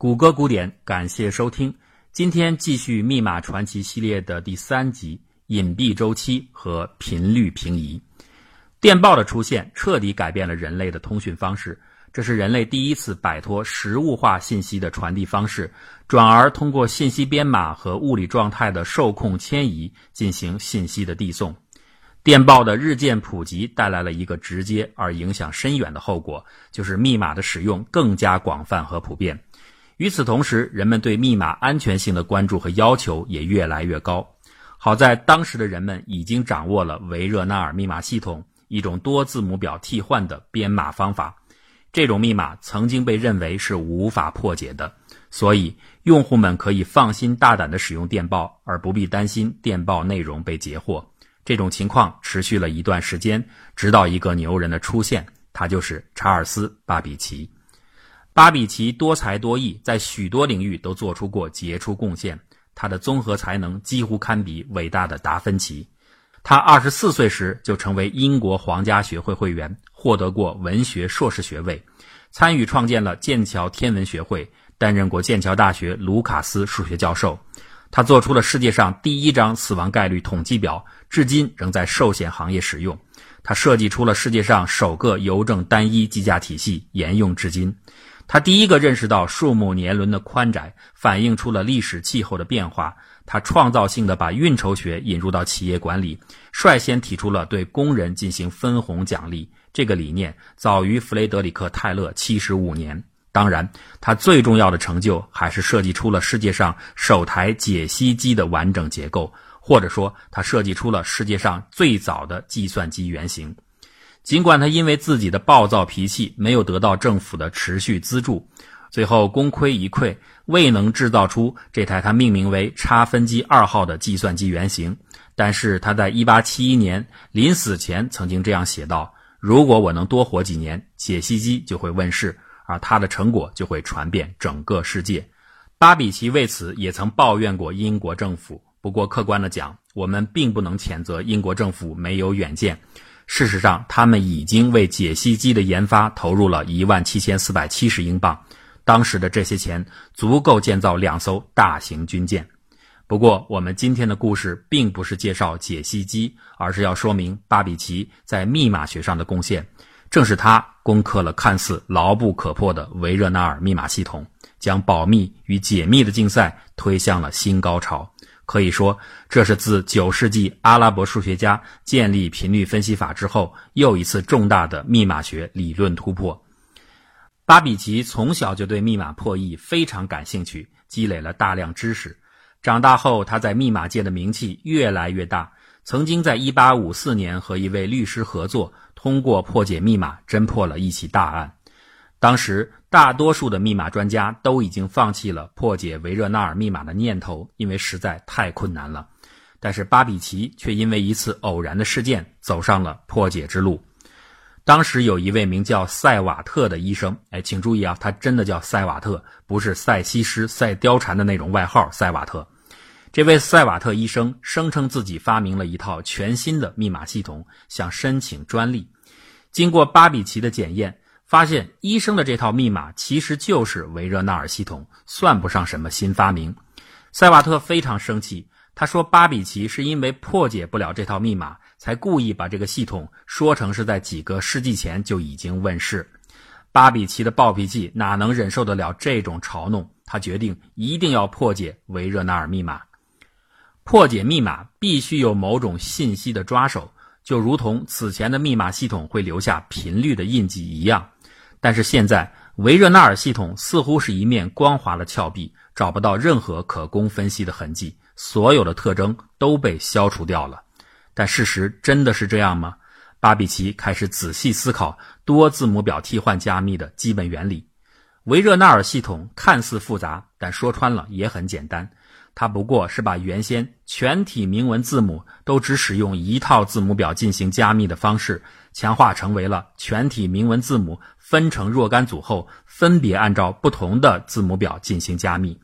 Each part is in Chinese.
谷歌古典，感谢收听。今天继续《密码传奇》系列的第三集：隐蔽周期和频率平移。电报的出现彻底改变了人类的通讯方式，这是人类第一次摆脱实物化信息的传递方式，转而通过信息编码和物理状态的受控迁移进行信息的递送。电报的日渐普及带来了一个直接而影响深远的后果，就是密码的使用更加广泛和普遍。与此同时，人们对密码安全性的关注和要求也越来越高。好在当时的人们已经掌握了维热纳尔密码系统，一种多字母表替换的编码方法。这种密码曾经被认为是无法破解的，所以用户们可以放心大胆地使用电报，而不必担心电报内容被截获。这种情况持续了一段时间，直到一个牛人的出现，他就是查尔斯·巴比奇。巴比奇多才多艺，在许多领域都做出过杰出贡献。他的综合才能几乎堪比伟大的达芬奇。他二十四岁时就成为英国皇家学会会员，获得过文学硕士学位，参与创建了剑桥天文学会，担任过剑桥大学卢卡斯数学教授。他做出了世界上第一张死亡概率统计表，至今仍在寿险行业使用。他设计出了世界上首个邮政单一计价体系，沿用至今。他第一个认识到树木年轮的宽窄反映出了历史气候的变化。他创造性的把运筹学引入到企业管理，率先提出了对工人进行分红奖励。这个理念早于弗雷德里克·泰勒七十五年。当然，他最重要的成就还是设计出了世界上首台解析机的完整结构，或者说，他设计出了世界上最早的计算机原型。尽管他因为自己的暴躁脾气没有得到政府的持续资助，最后功亏一篑，未能制造出这台他命名为差分机二号的计算机原型。但是他在1871年临死前曾经这样写道：“如果我能多活几年，解析机就会问世，而他的成果就会传遍整个世界。”巴比奇为此也曾抱怨过英国政府。不过，客观的讲，我们并不能谴责英国政府没有远见。事实上，他们已经为解析机的研发投入了一万七千四百七十英镑。当时的这些钱足够建造两艘大型军舰。不过，我们今天的故事并不是介绍解析机，而是要说明巴比奇在密码学上的贡献。正是他攻克了看似牢不可破的维热纳尔密码系统，将保密与解密的竞赛推向了新高潮。可以说，这是自九世纪阿拉伯数学家建立频率分析法之后，又一次重大的密码学理论突破。巴比奇从小就对密码破译非常感兴趣，积累了大量知识。长大后，他在密码界的名气越来越大。曾经在1854年和一位律师合作，通过破解密码侦破了一起大案。当时，大多数的密码专家都已经放弃了破解维热纳尔密码的念头，因为实在太困难了。但是巴比奇却因为一次偶然的事件走上了破解之路。当时有一位名叫塞瓦特的医生，哎，请注意啊，他真的叫塞瓦特，不是塞西施、塞貂蝉的那种外号塞瓦特。这位塞瓦特医生声称自己发明了一套全新的密码系统，想申请专利。经过巴比奇的检验。发现医生的这套密码其实就是维热纳尔系统，算不上什么新发明。塞瓦特非常生气，他说巴比奇是因为破解不了这套密码，才故意把这个系统说成是在几个世纪前就已经问世。巴比奇的暴脾气哪能忍受得了这种嘲弄？他决定一定要破解维热纳尔密码。破解密码必须有某种信息的抓手，就如同此前的密码系统会留下频率的印记一样。但是现在，维热纳尔系统似乎是一面光滑的峭壁，找不到任何可供分析的痕迹，所有的特征都被消除掉了。但事实真的是这样吗？巴比奇开始仔细思考多字母表替换加密的基本原理。维热纳尔系统看似复杂，但说穿了也很简单。它不过是把原先全体明文字母都只使用一套字母表进行加密的方式，强化成为了全体明文字母分成若干组后，分别按照不同的字母表进行加密。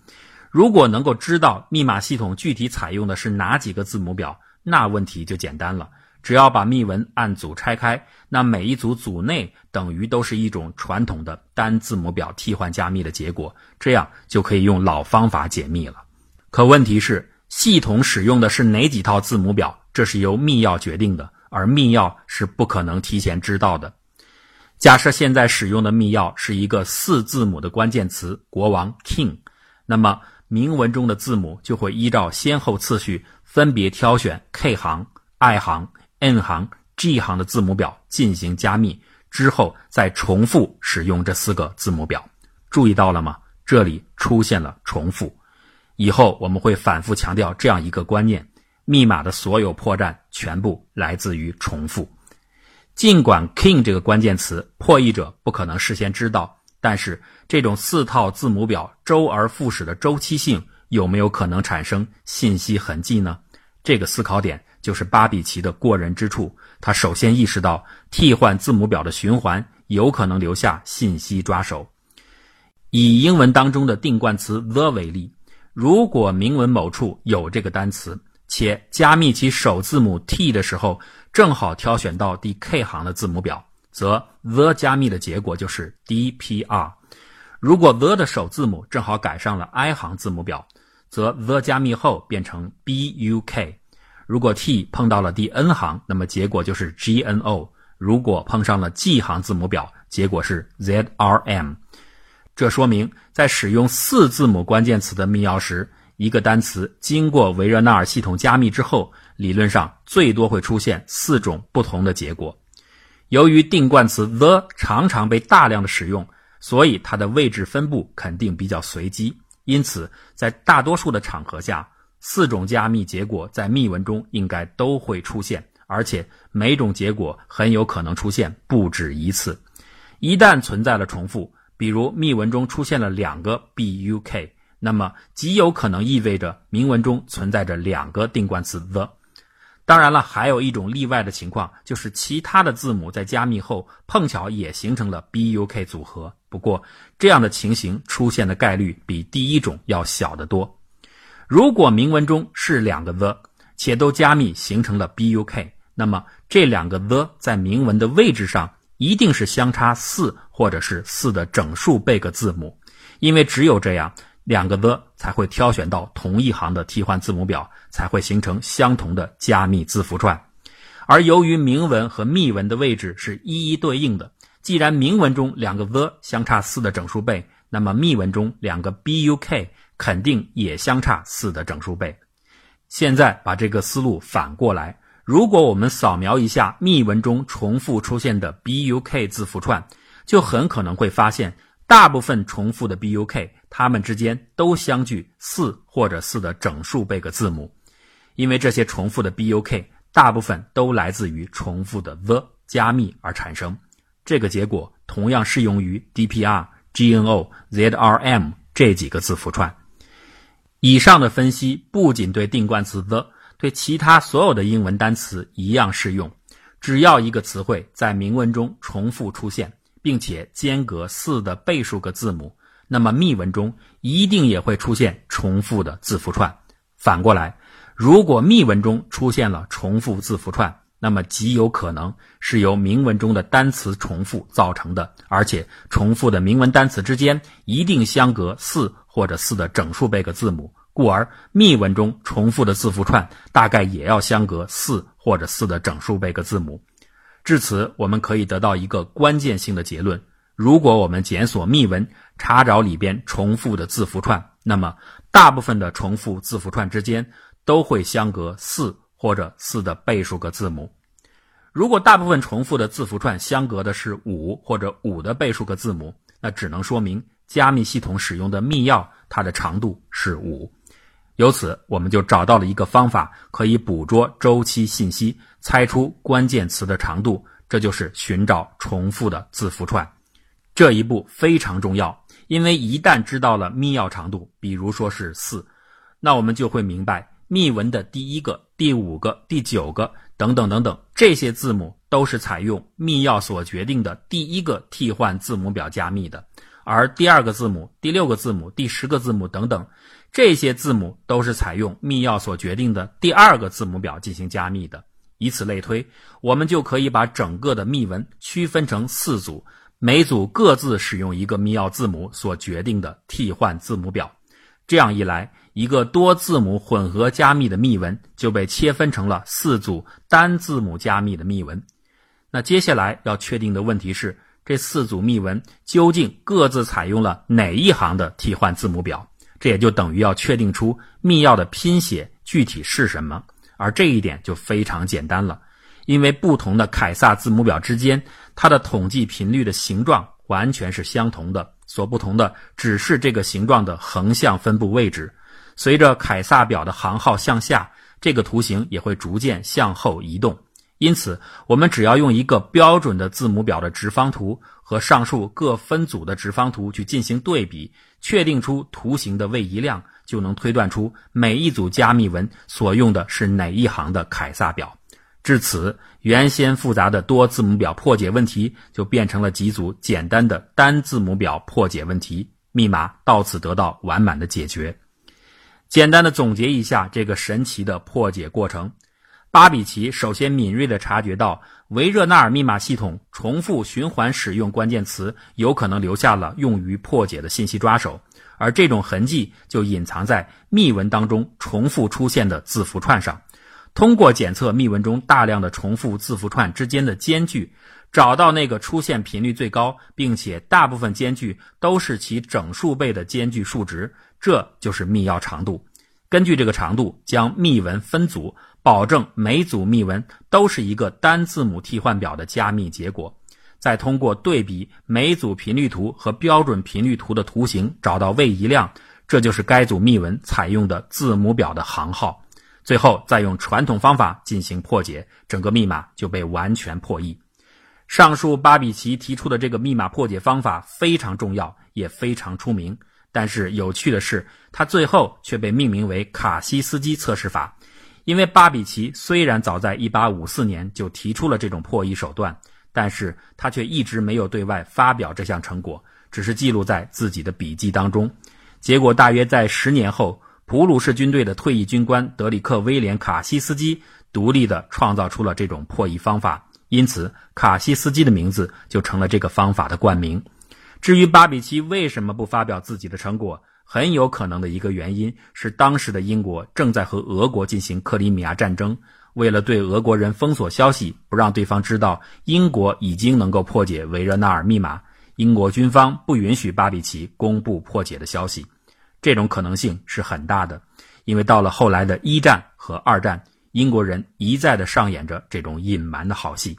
如果能够知道密码系统具体采用的是哪几个字母表，那问题就简单了。只要把密文按组拆开，那每一组组内等于都是一种传统的单字母表替换加密的结果，这样就可以用老方法解密了。可问题是，系统使用的是哪几套字母表，这是由密钥决定的，而密钥是不可能提前知道的。假设现在使用的密钥是一个四字母的关键词“国王 ”（king），那么明文中的字母就会依照先后次序分别挑选 K 行、I 行、N 行、G 行的字母表进行加密，之后再重复使用这四个字母表。注意到了吗？这里出现了重复。以后我们会反复强调这样一个观念：密码的所有破绽全部来自于重复。尽管 king 这个关键词破译者不可能事先知道，但是这种四套字母表周而复始的周期性有没有可能产生信息痕迹呢？这个思考点就是巴比奇的过人之处。他首先意识到替换字母表的循环有可能留下信息抓手。以英文当中的定冠词 the 为例，如果明文某处有这个单词，且加密其首字母 t 的时候。正好挑选到第 K 行的字母表，则 the 加密的结果就是 DPR。如果 the 的首字母正好改上了 I 行字母表，则 the 加密后变成 BUK。如果 T 碰到了第 N 行，那么结果就是 GNO。如果碰上了 G 行字母表，结果是 ZRM。这说明在使用四字母关键词的密钥时，一个单词经过维热纳尔系统加密之后。理论上最多会出现四种不同的结果。由于定冠词 the 常常被大量的使用，所以它的位置分布肯定比较随机。因此，在大多数的场合下，四种加密结果在密文中应该都会出现，而且每种结果很有可能出现不止一次。一旦存在了重复，比如密文中出现了两个 buk，那么极有可能意味着明文中存在着两个定冠词 the。当然了，还有一种例外的情况，就是其他的字母在加密后碰巧也形成了 BUK 组合。不过，这样的情形出现的概率比第一种要小得多。如果明文中是两个 the，且都加密形成了 BUK，那么这两个 the 在明文的位置上一定是相差四或者是四的整数倍个字母，因为只有这样。两个 the 才会挑选到同一行的替换字母表，才会形成相同的加密字符串。而由于明文和密文的位置是一一对应的，既然明文中两个 the 相差四的整数倍，那么密文中两个 buk 肯定也相差四的整数倍。现在把这个思路反过来，如果我们扫描一下密文中重复出现的 buk 字符串，就很可能会发现。大部分重复的 BUK，它们之间都相距四或者四的整数倍个字母，因为这些重复的 BUK 大部分都来自于重复的 the 加密而产生。这个结果同样适用于 DPR、GNO、ZRM 这几个字符串。以上的分析不仅对定冠词 the，对其他所有的英文单词一样适用。只要一个词汇在明文中重复出现。并且间隔四的倍数个字母，那么密文中一定也会出现重复的字符串。反过来，如果密文中出现了重复字符串，那么极有可能是由明文中的单词重复造成的，而且重复的明文单词之间一定相隔四或者四的整数倍个字母，故而密文中重复的字符串大概也要相隔四或者四的整数倍个字母。至此，我们可以得到一个关键性的结论：如果我们检索密文，查找里边重复的字符串，那么大部分的重复字符串之间都会相隔四或者四的倍数个字母。如果大部分重复的字符串相隔的是五或者五的倍数个字母，那只能说明加密系统使用的密钥它的长度是五。由此，我们就找到了一个方法，可以捕捉周期信息，猜出关键词的长度。这就是寻找重复的字符串。这一步非常重要，因为一旦知道了密钥长度，比如说是四，那我们就会明白密文的第一个、第五个、第九个等等等等这些字母都是采用密钥所决定的第一个替换字母表加密的，而第二个字母、第六个字母、第十个字母等等。这些字母都是采用密钥所决定的第二个字母表进行加密的，以此类推，我们就可以把整个的密文区分成四组，每组各自使用一个密钥字母所决定的替换字母表。这样一来，一个多字母混合加密的密文就被切分成了四组单字母加密的密文。那接下来要确定的问题是，这四组密文究竟各自采用了哪一行的替换字母表？这也就等于要确定出密钥的拼写具体是什么。而这一点就非常简单了，因为不同的凯撒字母表之间，它的统计频率的形状完全是相同的，所不同的只是这个形状的横向分布位置。随着凯撒表的行号向下，这个图形也会逐渐向后移动。因此，我们只要用一个标准的字母表的直方图和上述各分组的直方图去进行对比，确定出图形的位移量，就能推断出每一组加密文所用的是哪一行的凯撒表。至此，原先复杂的多字母表破解问题就变成了几组简单的单字母表破解问题，密码到此得到完满的解决。简单的总结一下这个神奇的破解过程。巴比奇首先敏锐地察觉到维热纳尔密码系统重复循环使用关键词有可能留下了用于破解的信息抓手，而这种痕迹就隐藏在密文当中重复出现的字符串上。通过检测密文中大量的重复字符串之间的间距，找到那个出现频率最高，并且大部分间距都是其整数倍的间距数值，这就是密钥长度。根据这个长度，将密文分组。保证每组密文都是一个单字母替换表的加密结果，再通过对比每组频率图和标准频率图的图形找到位移量，这就是该组密文采用的字母表的行号。最后再用传统方法进行破解，整个密码就被完全破译。上述巴比奇提出的这个密码破解方法非常重要，也非常出名。但是有趣的是，它最后却被命名为卡西斯基测试法。因为巴比奇虽然早在1854年就提出了这种破译手段，但是他却一直没有对外发表这项成果，只是记录在自己的笔记当中。结果大约在十年后，普鲁士军队的退役军官德里克·威廉·卡西斯基独立地创造出了这种破译方法，因此卡西斯基的名字就成了这个方法的冠名。至于巴比奇为什么不发表自己的成果？很有可能的一个原因是，当时的英国正在和俄国进行克里米亚战争。为了对俄国人封锁消息，不让对方知道英国已经能够破解维热纳尔密码，英国军方不允许巴比奇公布破解的消息。这种可能性是很大的，因为到了后来的一战和二战，英国人一再的上演着这种隐瞒的好戏。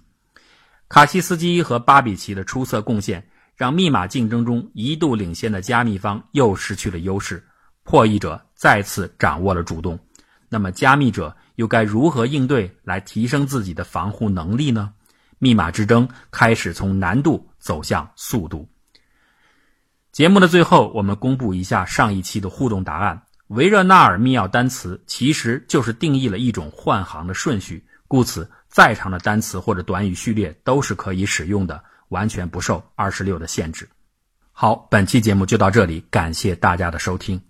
卡西斯基和巴比奇的出色贡献。让密码竞争中一度领先的加密方又失去了优势，破译者再次掌握了主动。那么，加密者又该如何应对来提升自己的防护能力呢？密码之争开始从难度走向速度。节目的最后，我们公布一下上一期的互动答案：维热纳尔密钥单词其实就是定义了一种换行的顺序，故此再长的单词或者短语序列都是可以使用的。完全不受二十六的限制。好，本期节目就到这里，感谢大家的收听。